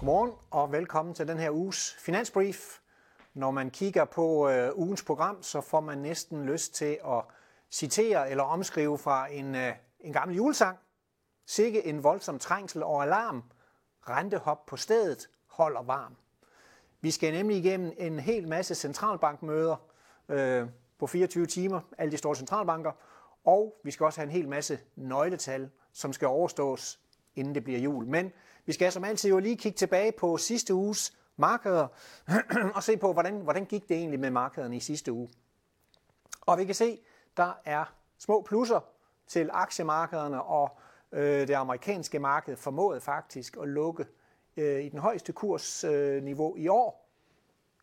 Godmorgen og velkommen til den her uges Finansbrief. Når man kigger på øh, ugens program, så får man næsten lyst til at citere eller omskrive fra en, øh, en gammel julesang. Sikke en voldsom trængsel og alarm. Rentehop på stedet holder varm. Vi skal nemlig igennem en hel masse centralbankmøder øh, på 24 timer, alle de store centralbanker, og vi skal også have en hel masse nøgletal, som skal overstås, inden det bliver jul. Men vi skal som altid jo lige kigge tilbage på sidste uges markeder og se på, hvordan, hvordan gik det egentlig med markederne i sidste uge. Og vi kan se, der er små plusser til aktiemarkederne, og øh, det amerikanske marked formåede faktisk at lukke øh, i den højeste kursniveau øh, i år.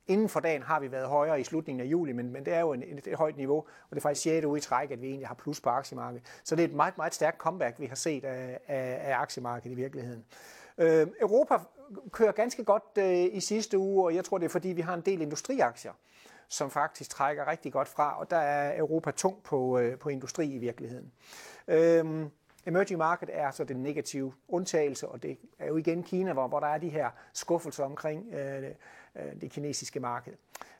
Inden for dagen har vi været højere i slutningen af juli, men, men det er jo en, et, et højt niveau, og det er faktisk 6. uge i træk, at vi egentlig har plus på aktiemarkedet. Så det er et meget, meget stærkt comeback, vi har set af, af, af aktiemarkedet i virkeligheden. Øh, Europa kører ganske godt øh, i sidste uge, og jeg tror, det er fordi, vi har en del industriaktier, som faktisk trækker rigtig godt fra, og der er Europa tung på, øh, på industri i virkeligheden. Øh, Emerging market er så den negative undtagelse, og det er jo igen Kina, hvor, hvor der er de her skuffelser omkring øh, øh, det kinesiske marked.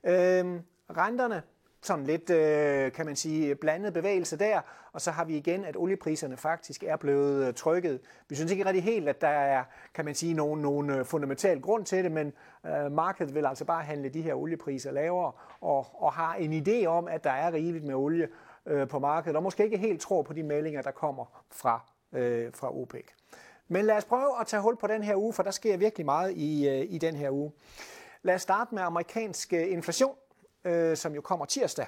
Øh, renterne sådan lidt, øh, kan man sige, blandet bevægelse der, og så har vi igen, at oliepriserne faktisk er blevet øh, trykket. Vi synes ikke rigtig helt, at der er, kan man sige, nogen, nogen øh, fundamental grund til det, men øh, markedet vil altså bare handle de her oliepriser lavere, og, og har en idé om, at der er rigeligt med olie øh, på markedet, og måske ikke helt tror på de meldinger, der kommer fra, øh, fra OPEC. Men lad os prøve at tage hul på den her uge, for der sker virkelig meget i, øh, i den her uge. Lad os starte med amerikansk øh, inflation øh, som jo kommer tirsdag.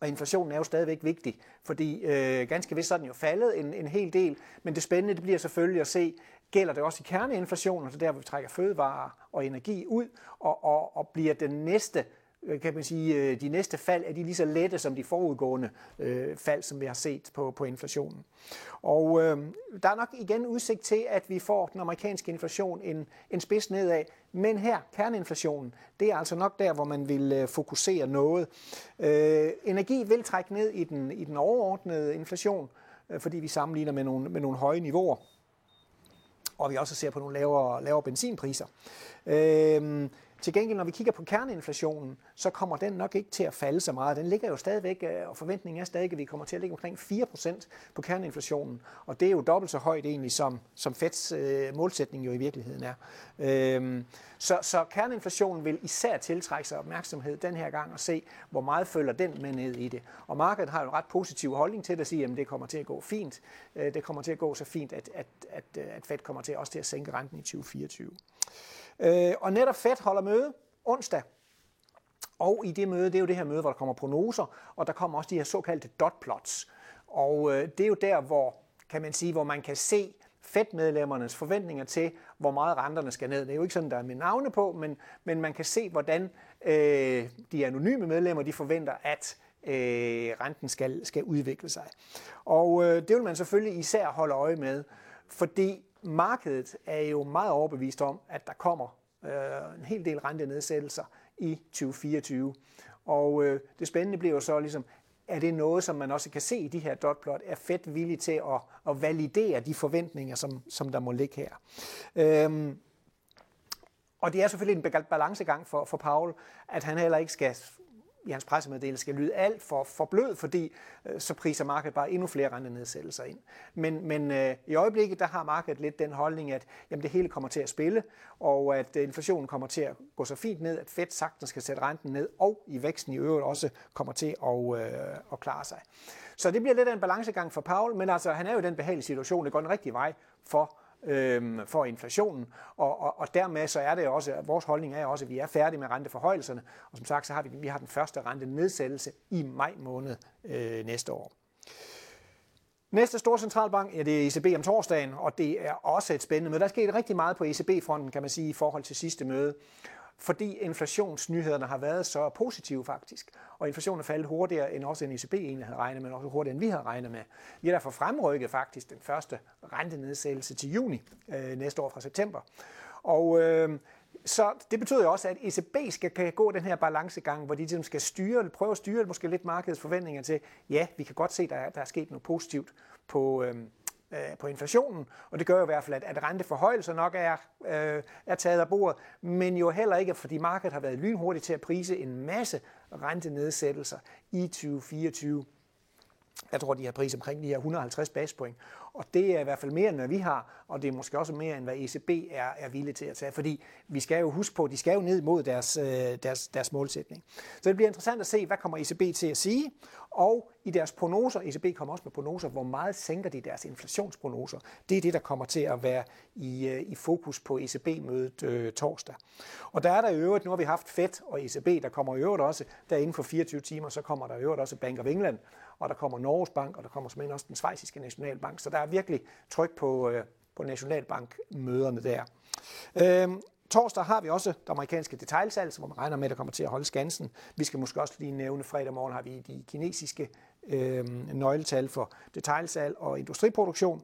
Og inflationen er jo stadigvæk vigtig, fordi øh, ganske vist så er den jo faldet en, en hel del, men det spændende det bliver selvfølgelig at se, gælder det også i kerneinflationen, altså der hvor vi trækker fødevarer og energi ud, og, og, og bliver den næste Øh, kan man sige, øh, de næste fald er de lige så lette som de forudgående øh, fald, som vi har set på, på inflationen. Og øh, der er nok igen udsigt til, at vi får den amerikanske inflation en, en spids nedad, men her, kerneinflationen, det er altså nok der, hvor man vil øh, fokusere noget. Øh, energi vil trække ned i den, i den overordnede inflation, øh, fordi vi sammenligner med nogle, med nogle høje niveauer og vi også ser på nogle lavere, lavere benzinpriser. Øh, til gengæld, når vi kigger på kerneinflationen, så kommer den nok ikke til at falde så meget. Den ligger jo stadigvæk, øh, og forventningen er stadig, at vi kommer til at ligge omkring 4% på kerneinflationen. Og det er jo dobbelt så højt egentlig, som, som Feds øh, målsætning jo i virkeligheden er. Øhm, så, så kerneinflationen vil især tiltrække sig opmærksomhed den her gang og se, hvor meget følger den med ned i det. Og markedet har jo en ret positiv holdning til det at sige, at det kommer til at gå fint. Øh, det kommer til at gå så fint, at, at, at, at Fed kommer til også til at sænke renten i 2024. Øh, og netop Fed holder møde onsdag. Og i det møde, det er jo det her møde, hvor der kommer prognoser, og der kommer også de her såkaldte dot plots. Og øh, det er jo der, hvor, kan man sige, hvor man kan se Fed-medlemmernes forventninger til, hvor meget renterne skal ned. Det er jo ikke sådan, der er med navne på, men, men man kan se, hvordan øh, de anonyme medlemmer de forventer, at øh, renten skal, skal udvikle sig. Og øh, det vil man selvfølgelig især holde øje med, fordi markedet er jo meget overbevist om, at der kommer Øh, en hel del rentenedsættelser i 2024. Og øh, det spændende bliver jo så ligesom, er det noget, som man også kan se i de her dotplot? Er Fed villig til at, at validere de forventninger, som, som der må ligge her? Øhm, og det er selvfølgelig en balancegang for, for Paul, at han heller ikke skal i hans pressemeddelelse skal lyde alt for, for blød, fordi øh, så priser markedet bare endnu flere rentenedsættelser ind. Men, men øh, i øjeblikket, der har markedet lidt den holdning, at jamen, det hele kommer til at spille, og at øh, inflationen kommer til at gå så fint ned, at Fed sagtens skal sætte renten ned, og i væksten i øvrigt også kommer til at, øh, at klare sig. Så det bliver lidt af en balancegang for Paul, men altså, han er jo i den behagelige situation, det går den rigtige vej for øh, for inflationen, og, og, og dermed så er det også, vores holdning er også, at vi er færdige med renteforhøjelserne, og som sagt, så har vi, vi har den første rentenedsættelse i maj måned øh, næste år. Næste store centralbank, ja, det er ECB om torsdagen, og det er også et spændende møde. Der er sket rigtig meget på ECB-fronten, kan man sige, i forhold til sidste møde fordi inflationsnyhederne har været så positive faktisk. Og inflationen er faldet hurtigere end også en ECB egentlig havde regnet med, og også hurtigere end vi havde regnet med. Vi har derfor fremrykket faktisk den første rentenedsættelse til juni øh, næste år fra september. Og øh, så det betyder jo også, at ECB skal kan gå den her balancegang, hvor de ligesom skal styre, prøve at styre måske lidt markedets forventninger til, ja, vi kan godt se, at der, der er sket noget positivt på, øh, øh, på inflationen, og det gør jo i hvert fald, at, at renteforhøjelser nok er, øh, er taget af bordet, men jo heller ikke, fordi markedet har været lynhurtigt til at prise en masse rentenedsættelser i 2024. Jeg tror, de har pris omkring de her 150 basispoint. Og det er i hvert fald mere, end hvad vi har, og det er måske også mere, end hvad ECB er, er villig til at tage, fordi vi skal jo huske på, at de skal jo ned mod deres, øh, deres, deres målsætning. Så det bliver interessant at se, hvad kommer ECB til at sige, og i deres prognoser, ECB kommer også med prognoser, hvor meget sænker de deres inflationsprognoser. Det er det, der kommer til at være i, øh, i fokus på ECB-mødet øh, torsdag. Og der er der i øvrigt, nu har vi haft Fed og ECB, der kommer i øvrigt også, der inden for 24 timer, så kommer der i øvrigt også Bank of England, og der kommer Norges Bank, og der kommer simpelthen også den svejsiske nationalbank. Så der er virkelig tryk på, øh, på nationalbankmøderne der. Øhm, Torsdag har vi også det amerikanske detailsalg, som man regner med, der kommer til at holde skansen. Vi skal måske også lige nævne, fredag morgen har vi de kinesiske øh, nøgletal for detailsalg og industriproduktion.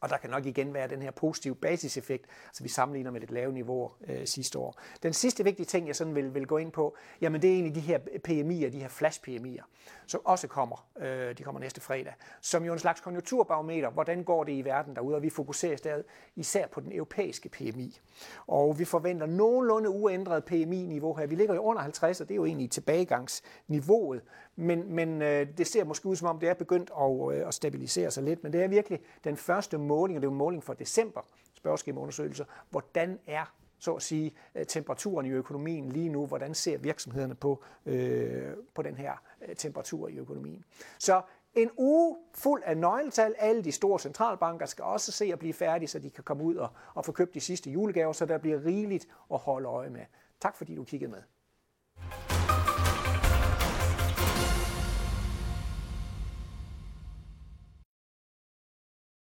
Og der kan nok igen være den her positive basiseffekt, så vi sammenligner med et lave niveau øh, sidste år. Den sidste vigtige ting, jeg sådan vil, vil gå ind på, jamen det er egentlig de her PMI'er, de her flash-PMI'er, som også kommer, øh, de kommer næste fredag, som jo en slags konjunkturbarometer, hvordan går det i verden derude, og vi fokuserer stadig især på den europæiske PMI. Og vi forventer nogenlunde uændret PMI-niveau her. Vi ligger jo under 50, og det er jo egentlig tilbagegangsniveauet, men, men øh, det ser måske ud som om, det er begyndt at, øh, at stabilisere sig lidt, men det er virkelig den første måling, og det er jo en måling for december, spørgeskemaundersøgelser, hvordan er så at sige, øh, temperaturen i økonomien lige nu, hvordan ser virksomhederne på, øh, på den her øh, temperatur i økonomien. Så en uge fuld af nøgletal. Alle de store centralbanker skal også se at blive færdige, så de kan komme ud og, og få købt de sidste julegaver, så der bliver rigeligt at holde øje med. Tak fordi du kiggede med.